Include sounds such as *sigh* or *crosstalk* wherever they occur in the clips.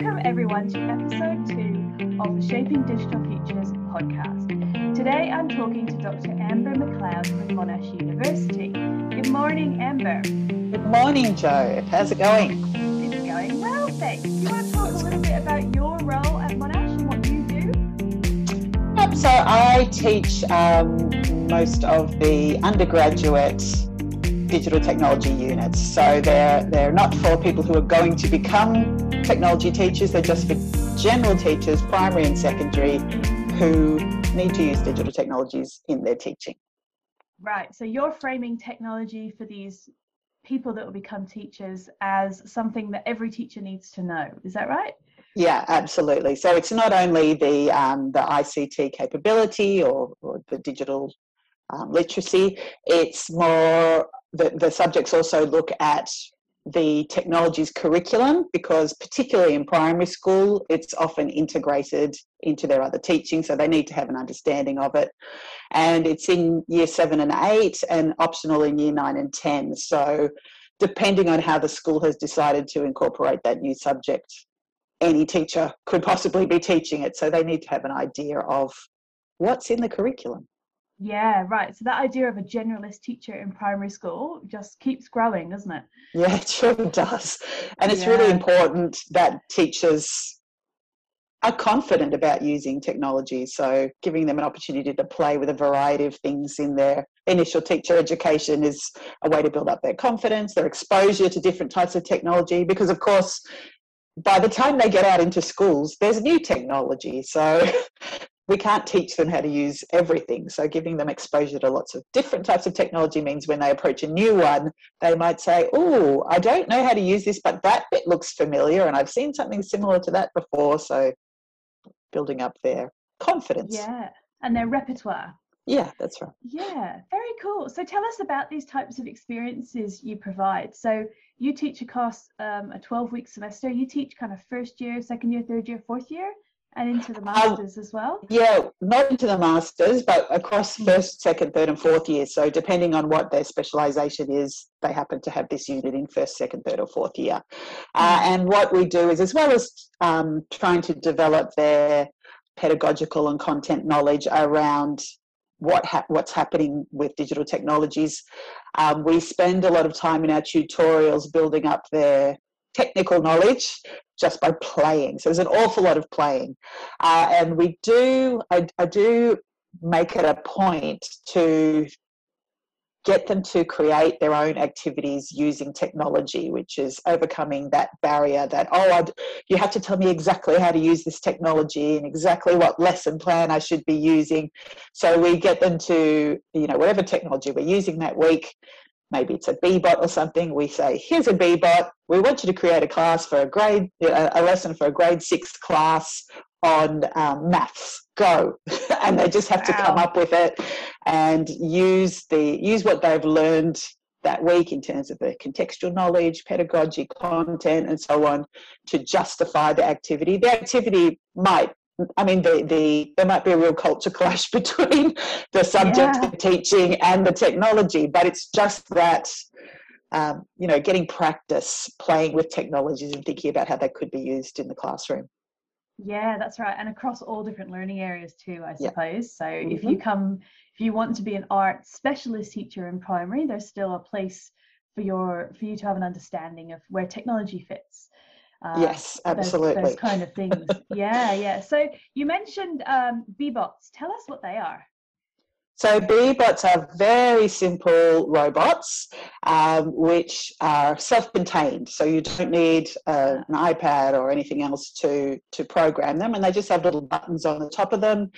Welcome, everyone, to episode two of the Shaping Digital Futures podcast. Today I'm talking to Dr. Amber McLeod from Monash University. Good morning, Amber. Good morning, Jo. How's it going? It's going well, thanks. Do you want to talk a little bit about your role at Monash and what you do? Um, so I teach um, most of the undergraduate digital technology units. So they're they're not for people who are going to become technology teachers. They're just for general teachers, primary and secondary, who need to use digital technologies in their teaching. Right. So you're framing technology for these people that will become teachers as something that every teacher needs to know. Is that right? Yeah, absolutely. So it's not only the um, the ICT capability or, or the digital um, literacy. It's more the, the subjects also look at the technologies curriculum because particularly in primary school it's often integrated into their other teaching so they need to have an understanding of it. And it's in year 7 and 8 and optional in year 9 and 10 so depending on how the school has decided to incorporate that new subject any teacher could possibly be teaching it. So they need to have an idea of what's in the curriculum yeah, right. So that idea of a generalist teacher in primary school just keeps growing, doesn't it? Yeah, it sure does. And it's yeah. really important that teachers are confident about using technology. So giving them an opportunity to play with a variety of things in their initial teacher education is a way to build up their confidence, their exposure to different types of technology. Because of course, by the time they get out into schools, there's new technology. So *laughs* we can't teach them how to use everything. So giving them exposure to lots of different types of technology means when they approach a new one, they might say, Oh, I don't know how to use this, but that bit looks familiar and I've seen something similar to that before. So building up their confidence. Yeah. And their repertoire. Yeah, that's right. Yeah, very cool. So tell us about these types of experiences you provide. So you teach across um, a 12 week semester. You teach kind of first year, second year, third year, fourth year and into the masters um, as well yeah not into the masters but across mm. first second third and fourth year so depending on what their specialization is they happen to have this unit in first second third or fourth year uh, mm. and what we do is as well as um, trying to develop their pedagogical and content knowledge around what ha- what's happening with digital technologies. Um, we spend a lot of time in our tutorials building up their technical knowledge just by playing. So there's an awful lot of playing, uh, and we do. I, I do make it a point to get them to create their own activities using technology, which is overcoming that barrier that, oh, I'd, you have to tell me exactly how to use this technology and exactly what lesson plan I should be using. So we get them to, you know, whatever technology we're using that week, maybe it's a Bee-Bot or something. We say, here's a Bee-Bot. We want you to create a class for a grade, a lesson for a grade six class on um, maths. Go, *laughs* and they just have wow. to come up with it and use the use what they've learned that week in terms of the contextual knowledge, pedagogy, content, and so on to justify the activity. The activity might I mean, the, the there might be a real culture clash *laughs* between the subject yeah. teaching and the technology, but it's just that um, you know getting practice playing with technologies and thinking about how they could be used in the classroom. Yeah, that's right, and across all different learning areas too, I suppose. Yeah. So mm-hmm. if you come, if you want to be an art specialist teacher in primary, there's still a place for your for you to have an understanding of where technology fits uh, yes, absolutely. Those, those, kind of things. *laughs* yeah, yeah. So you mentioned um, Bee-Bots. Tell us what they are. So Bee-Bots are very simple robots um, which are self-contained. So you don't need uh, an iPad or anything else to, to program them. And they just have little buttons on the top of them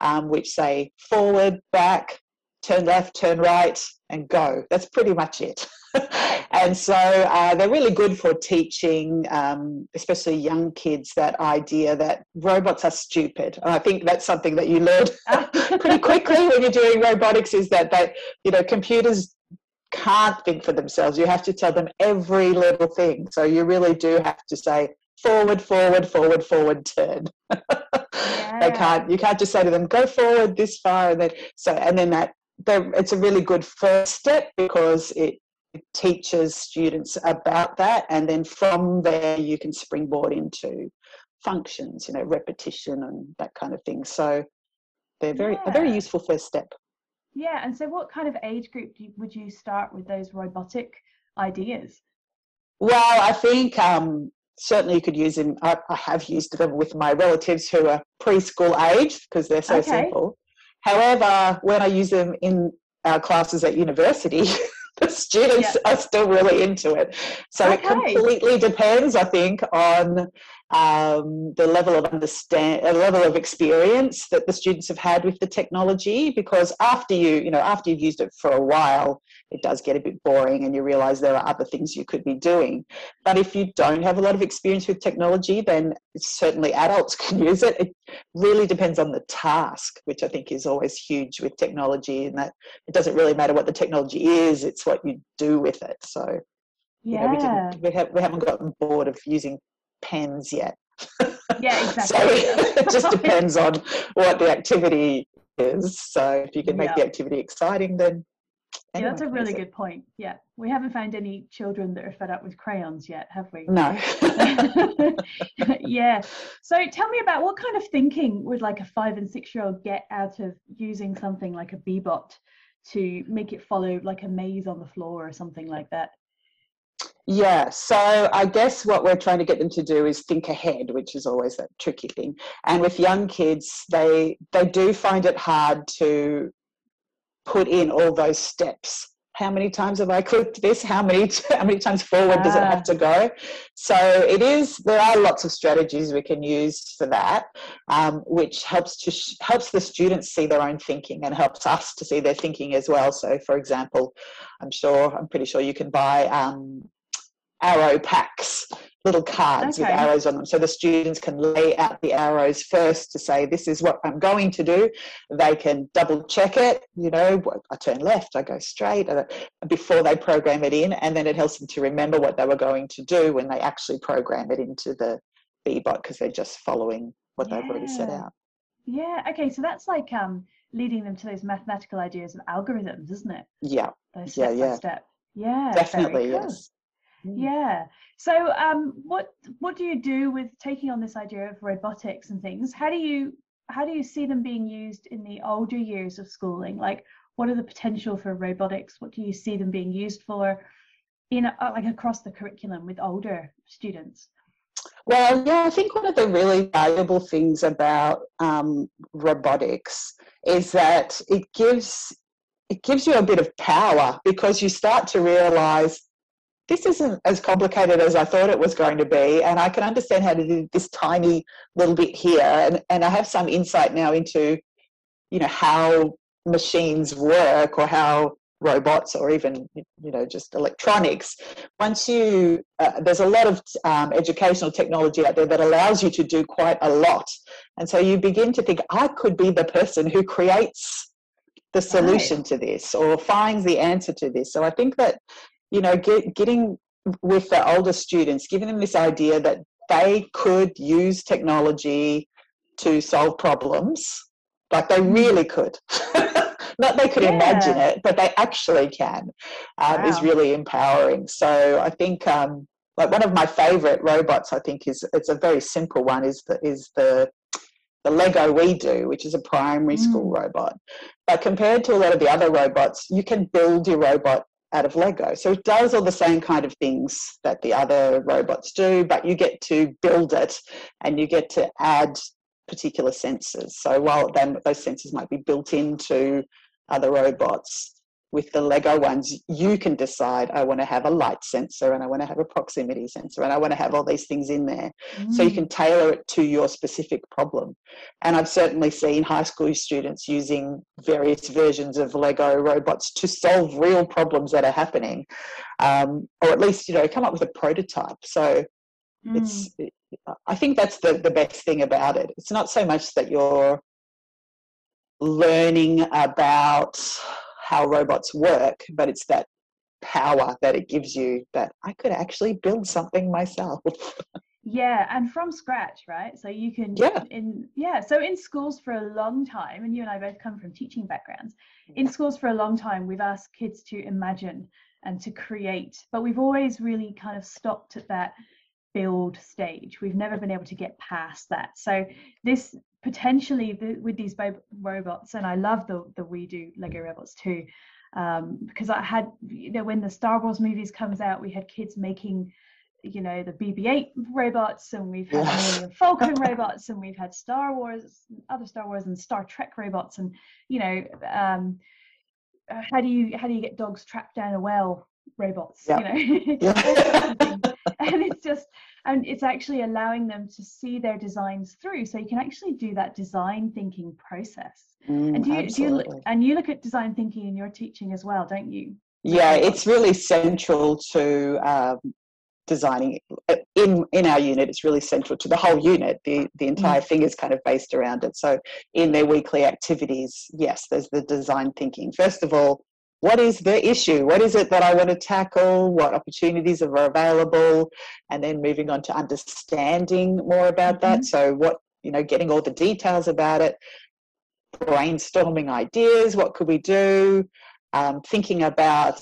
um, which say forward, back, turn left, turn right, and go. That's pretty much it. *laughs* and so uh, they're really good for teaching, um, especially young kids, that idea that robots are stupid. And I think that's something that you learn *laughs* pretty quickly when you're doing robotics is that they, you know, computers can't think for themselves. You have to tell them every little thing. So you really do have to say forward, forward, forward, forward, turn. *laughs* yeah. They can't. You can't just say to them, "Go forward this far," and then so, and then that. It's a really good first step because it teaches students about that, and then from there you can springboard into functions, you know, repetition and that kind of thing. So they're very yeah. a very useful first step. Yeah, and so what kind of age group you, would you start with those robotic ideas? Well, I think um, certainly you could use them. I, I, have used them with my relatives who are preschool age because they're so okay. simple. However, when I use them in our classes at university, *laughs* the students yeah. are still really into it. So okay. it completely depends, I think, on um, the level of understand, a level of experience that the students have had with the technology. Because after you, you know, after you've used it for a while, it does get a bit boring, and you realise there are other things you could be doing. But if you don't have a lot of experience with technology, then certainly adults *laughs* can use it. It really depends on the task, which I think is always huge with technology, and that it doesn't really matter what the technology is; it's what you do with it. So. Yeah. You know, we, didn't, we, have, we haven't gotten bored of using pens yet. Yeah, *laughs* exactly. so *laughs* it just *laughs* depends on what the activity is. So if you can make yeah. the activity exciting, then yeah, that's a really good point. Yeah, we haven't found any children that are fed up with crayons yet, have we? No. yeah. So tell me about what kind of thinking would like a five and six year old get out of using something like a Bee-Bot to make it follow like a maze on the floor or something like that? Yeah, so I guess what we're trying to get them to do is think ahead, which is always that tricky thing. And with young kids, they they do find it hard to put in all those steps. How many times have I clicked this? How many *laughs* how many times forward does it have to go? So it is. There are lots of strategies we can use for that, um, which helps to sh- helps the students see their own thinking and helps us to see their thinking as well. So, for example, I'm sure I'm pretty sure you can buy um, arrow packs, little cards okay. with arrows on them. So the students can lay out the arrows first to say, this is what I'm going to do. They can double check it, you know, I turn left, I go straight, uh, before they program it in. And then it helps them to remember what they were going to do when they actually program it into the Bee-Bot because they're just following what yeah. they've already set out. Yeah, okay, so that's like um, leading them to those mathematical ideas of algorithms, isn't it? Yeah. Those step yeah, yeah. step. Yeah, definitely, yes. Mm. Yeah. So, um, what what do you do with taking on this idea of robotics and things? How do you how do you see them being used in the older years of schooling? Like, what are the potential for robotics? What do you see them being used for, in uh, like across the curriculum with older students? Well, yeah, I think one of the really valuable things about um, robotics is that it gives it gives you a bit of power because you start to realize this isn't as complicated as I thought it was going to be. And I can understand how to do this tiny little bit here. And, and I have some insight now into, you know, how machines work or how robots or even you know just electronics once you uh, there's a lot of um, educational technology out there that allows you to do quite a lot and so you begin to think i could be the person who creates the solution right. to this or finds the answer to this so i think that you know, get, getting with the older students, giving them this idea that they could use technology to solve problems, like they really could. *laughs* Not they could yeah. imagine it, but they actually can, um, wow. is really empowering. So I think, um, like one of my favorite robots, I think is it's a very simple one. Is the is the the Lego WeDo, which is a primary school mm. robot. But compared to a lot of the other robots, you can build your robot out of Lego. So it does all the same kind of things that the other robots do, but you get to build it and you get to add particular sensors. So while then those sensors might be built into other robots, with the Lego ones, you can decide I want to have a light sensor and I want to have a proximity sensor and I want to have all these things in there. Mm. So you mm. can tailor it to your specific problem. And I've certainly seen high school students using various versions of Lego robots to solve real problems that are happening, um, or at least, you know, come up with a prototype. So mm. it's, I think that's the, the best thing about it. It's not so much that you're learning about how robots work, but it's that power that it gives you that I could actually build something myself. yeah, and from scratch, right? So you can yeah. in yeah, so in schools for a long time, and you and I both come from teaching backgrounds. In schools for a long time, we've asked kids to imagine and to create. But we've always really kind of stopped at that build stage. We've never been able to get past that. So this potentially the, with these robots, and I love the the WeDo Lego robots too, um, because I had you know when the Star Wars movies comes out, we had kids making you know the BB-8 robots, and we've had. Falcon *laughs* robots, and we've had Star Wars, other Star Wars, and Star Trek robots, and you know. Um, how do you how do you get dogs trapped down a well robots you know. *laughs* *laughs* *laughs* And it's just and it's actually allowing them to see their designs through. So you can actually do that design thinking process. Mm, and do you, do you and you look at design thinking in your teaching as well don't you? Yeah it's really central to um, designing uh, in in our unit it's really central to the whole unit. The the entire mm. thing is kind of based around it. So in their weekly activities yes there's the design thinking. First of all what is the issue what is it that i want to tackle what opportunities are available and then moving on to understanding more about that mm-hmm. so what you know getting all the details about it brainstorming ideas what could we do um, thinking about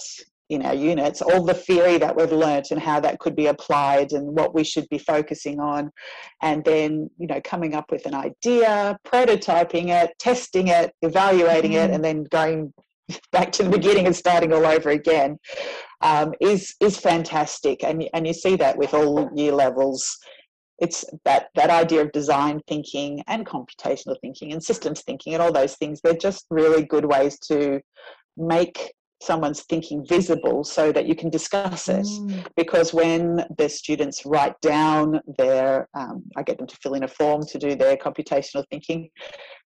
in our units, all the theory that we've learnt and how that could be applied and what we should be focusing on. And then, you know, coming up with an idea, prototyping it, testing it, evaluating mm-hmm. it, and then going *laughs* back to the beginning and starting all over again um, is is fantastic. And, and you see that with all year levels. It's that, that idea of design thinking and computational thinking and systems thinking and all those things. They're just really good ways to make someone's thinking visible so that you can discuss it. Mm. Because when the students write down their, um, I get them to fill in a form to do their computational thinking,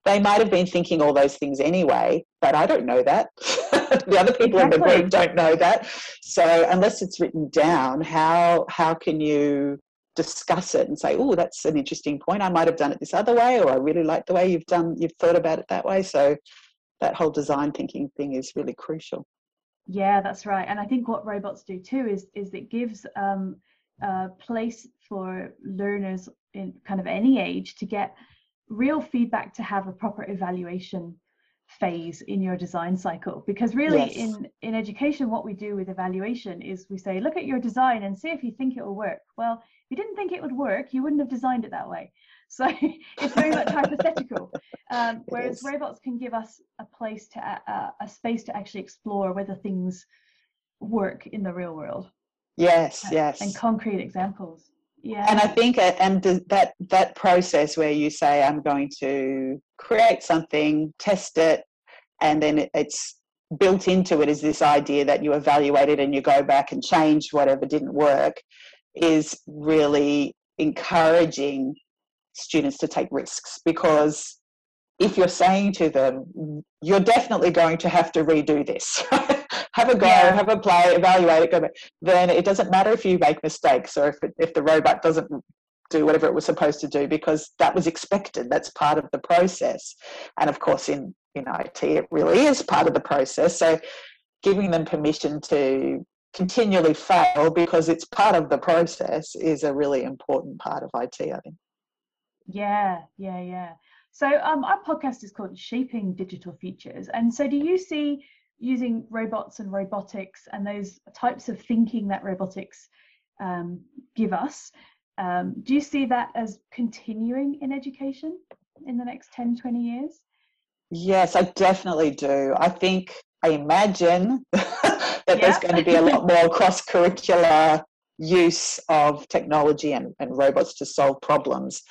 they might have been thinking all those things anyway, but I don't know that. *laughs* the other people exactly. in the group don't know that. So unless it's written down, how how can you discuss it and say, oh, that's an interesting point. I might have done it this other way, or I really like the way you've done you've thought about it that way. So that whole design thinking thing is really crucial. Yeah, that's right. And I think what robots do too is is it gives um, a place for learners in kind of any age to get real feedback to have a proper evaluation phase in your design cycle because really yes. in in education what we do with evaluation is we say look at your design and see if you think it will work well if you didn't think it would work you wouldn't have designed it that way *laughs* so it's very much hypothetical. Um, *laughs* whereas robots can give us a place to uh, a space to actually explore whether things work in the real world. Yes, yes. And concrete examples. Yeah. And I think uh, and that that process where you say I'm going to create something, test it, and then it's built into it is this idea that you evaluate it and you go back and change whatever didn't work is really encouraging students to take risks because if you're saying to them, you're definitely going to have to redo this, *laughs* have a go, yeah. have a play, evaluate it, go back, then it doesn't matter if you make mistakes or if, it, if the robot doesn't do whatever it was supposed to do because that was expected. That's part of the process. And of course, in, in IT, it really is part of the process. So giving them permission to continually fail because it's part of the process is a really important part of IT, I think. Yeah, yeah, yeah. So um, our podcast is called Shaping Digital Futures. And so do you see using robots and robotics and those types of thinking that robotics um, give us, um, do you see that as continuing in education in the next 10, 20 years? Yes, I definitely do. I think, I imagine *laughs* that yeah. there's going to be a lot *laughs* more cross curricular use of technology and, and robots to solve problems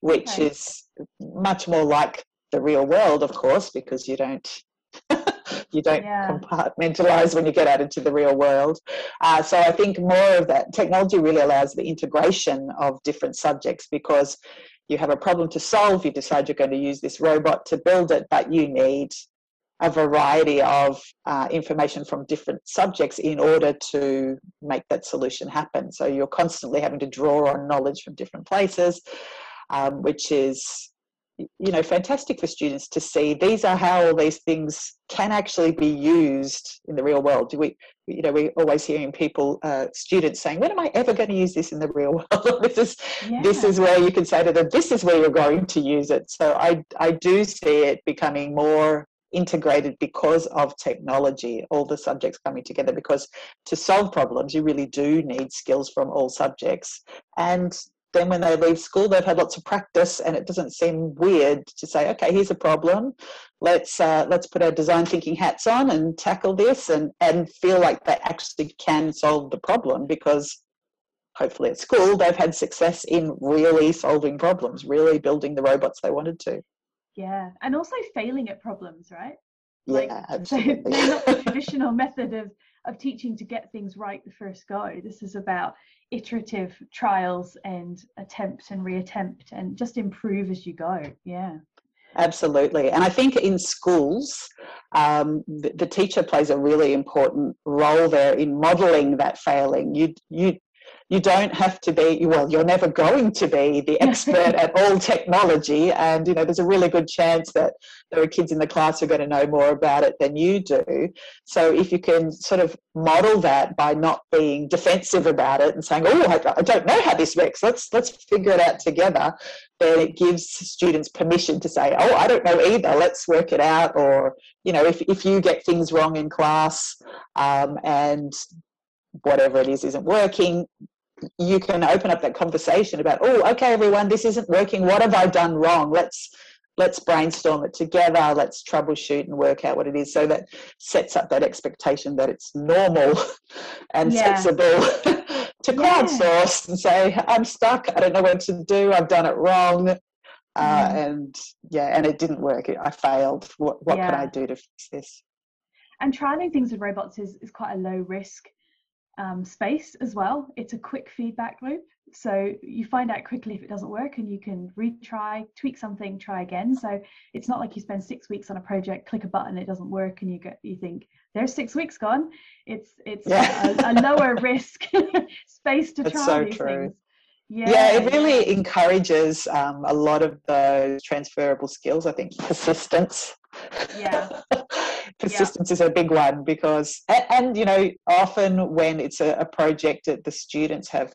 which okay. is much more like the real world, of course, because you don't *laughs* you don't yeah. compartmentalize when you get out into the real world. Uh, so I think more of that technology really allows the integration of different subjects because you have a problem to solve, you decide you're going to use this robot to build it, but you need a variety of uh, information from different subjects in order to make that solution happen. So you're constantly having to draw on knowledge from different places um, which is you know fantastic for students to see these are how all these things can actually be used in the real world do we you know we're always hearing people uh, students saying when am i ever going to use this in the real *laughs* world this is yeah. this is where you can say to them this is where you're going to use it so i i do see it becoming more integrated because of technology, all the subjects coming together. Because to solve problems, you really do need skills from all subjects. And then when they leave school, they've had lots of practice, and it doesn't seem weird to say, "Okay, here's a problem. Let's uh, let's put our design thinking hats on and tackle this," and and feel like they actually can solve the problem because hopefully at school they've had success in really solving problems, really building the robots they wanted to. Yeah, and also failing at problems, right? Like, yeah, *laughs* absolutely. they're not the traditional method of of teaching to get things right the first go. This is about iterative trials and attempt and reattempt and just improve as you go. Yeah. Absolutely. And I think in schools, um, the, the, teacher plays a really important role there in modeling that failing. You, you you don't have to be well you're never going to be the *laughs* expert at all technology. And you know there's a really good chance that there are kids in the class who are going to know more about it than you do. So if you can sort of model that by not being defensive about it and saying oh i, don't know how this works. Let's let's figure it out together then it gives students permission to say oh i don't know either. Let's work it out. Or you know if, if you get things wrong in class um, and whatever it is isn't working you can open up that conversation about oh okay everyone this isn't working. What have i done wrong? Let's let's brainstorm it together. Let's troubleshoot and work out what it is. So that sets up that expectation that it's normal *laughs* and yeah. sensible *laughs* to crowdsource yeah. and say i'm stuck. I don't know what to do. I've done it wrong. Uh, and yeah and it didn't work. I failed. What, what yeah. can i do to fix this? And trialing things with robots is, is quite a low risk um, space as well. It's a quick feedback loop. So you find out quickly if it doesn't work and you can retry, tweak something, try again. So it's not like you spend six weeks on a project, click a button, it doesn't work, and you get you think there's six weeks gone. It's it's yeah. a, a, lower *laughs* risk *laughs* space to try so these true. things. Yeah. yeah, it really encourages um, a lot of those transferable skills. I think persistence. Yeah. *laughs* persistence yeah. is a big one because and, and, you know often when it's a, a project that the students have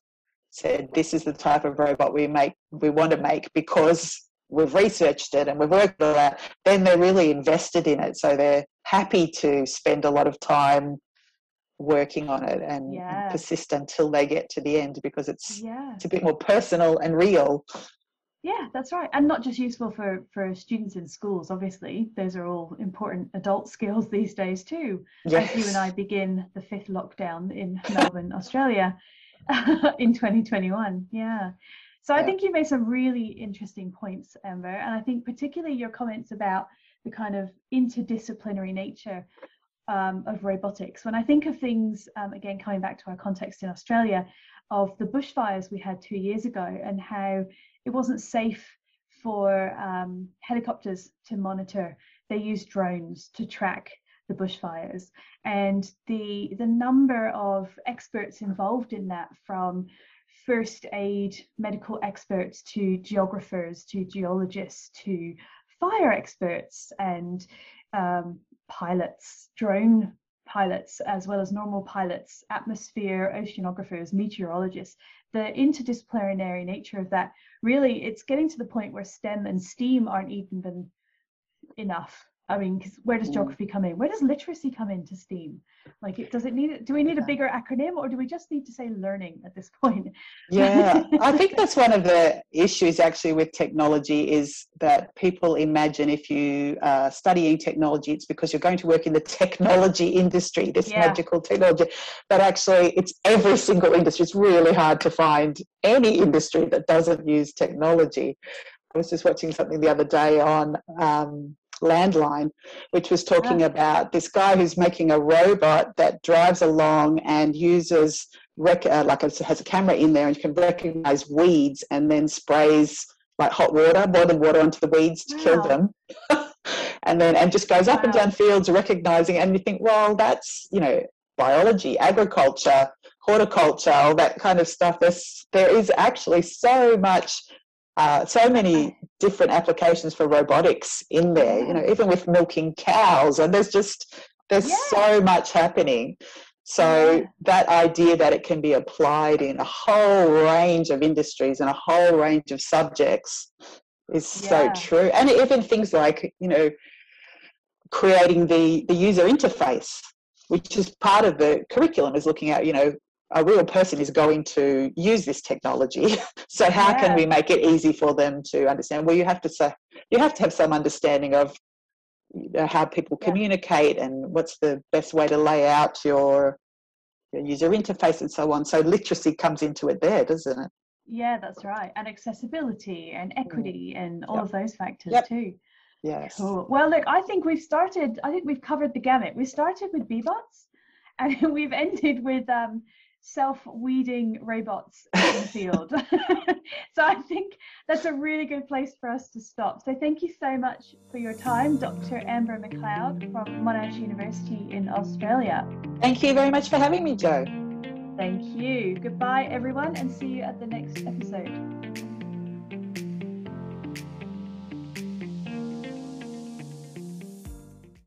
said this is the type of robot we make we want to make because we've researched it and we've worked on that then they're really invested in it so they're happy to spend a lot of time working on it and, yeah. and persist until they get to the end because it's yeah. it's a bit more personal and real yeah, that's right. And not just useful for, for students in schools, obviously. Those are all important adult *laughs* skills these days too. Yes. As you and I begin the fifth lockdown in Melbourne, Australia *laughs* in 2021. Yeah. So yeah. I think you made some really interesting points, Amber. And I think particularly your comments about the kind of interdisciplinary nature um, of robotics. When I think of things, um, again, coming back to our context in Australia, of the bushfires we had two years ago and how it wasn't safe for um, helicopters to monitor. They used drones to track the bushfires, and the the number of experts involved in that, from first aid medical experts to geographers to geologists to fire experts and um, pilots, drone pilots, as well as normal pilots, atmosphere oceanographers, meteorologists the interdisciplinary nature of that really it's getting to the point where STEM and STEAM aren't even enough I mean, because where does mm. geography come in? Where does literacy come into STEAM? Like, it, does it need? Do we need a bigger acronym, or do we just need to say learning at this *laughs* point? Yeah, I think that's one of the issues actually with technology is that people imagine if you are studying technology, it's because you're going to work in the technology industry, this yeah. magical technology. But actually, it's every single industry. It's really hard to find any industry that doesn't use technology. I was just watching something the other day on. Um, landline, which was talking yeah. about this guy who's making a robot that drives along and uses rec- uh, like it has a camera in there and you can recognize weeds and then sprays like hot water, boiling water onto the weeds to wow. kill them. *laughs* and then and just goes up wow. and down fields recognizing and you think, well, that's you know biology, agriculture, horticulture, all that kind of stuff. There's there is actually so much uh, so many different applications for robotics in there you know even with milking cows and there's just there's yeah. so much happening so yeah. that idea that it can be applied in a whole range of industries and a whole range of subjects is yeah. so true and even things like you know creating the, the user interface, which is part of the curriculum, is looking at, you know, a real person is going to use this technology. *laughs* so how yeah. can we make it easy for them to understand? Well, you have to say, you have to have some understanding of how people yeah. communicate and what's the best way to lay out your, your user interface and so on. So literacy comes into it there, doesn't it? Yeah, that's right. And accessibility and mm. equity mm. and all yep. of those factors yep. too. Yes. Cool. Well, look, I think we've started, I think we've covered the gamut. We started with Bee-Bots *laughs* and we've ended with um, self-weeding robots in the field. *laughs* *laughs* so I think that's a really good place for us to stop. So thank you so much for your time, Dr. Amber McLeod from Monash University in Australia. Thank you very much for having me, Joe. Thank you. Goodbye, everyone, and see you at the next episode.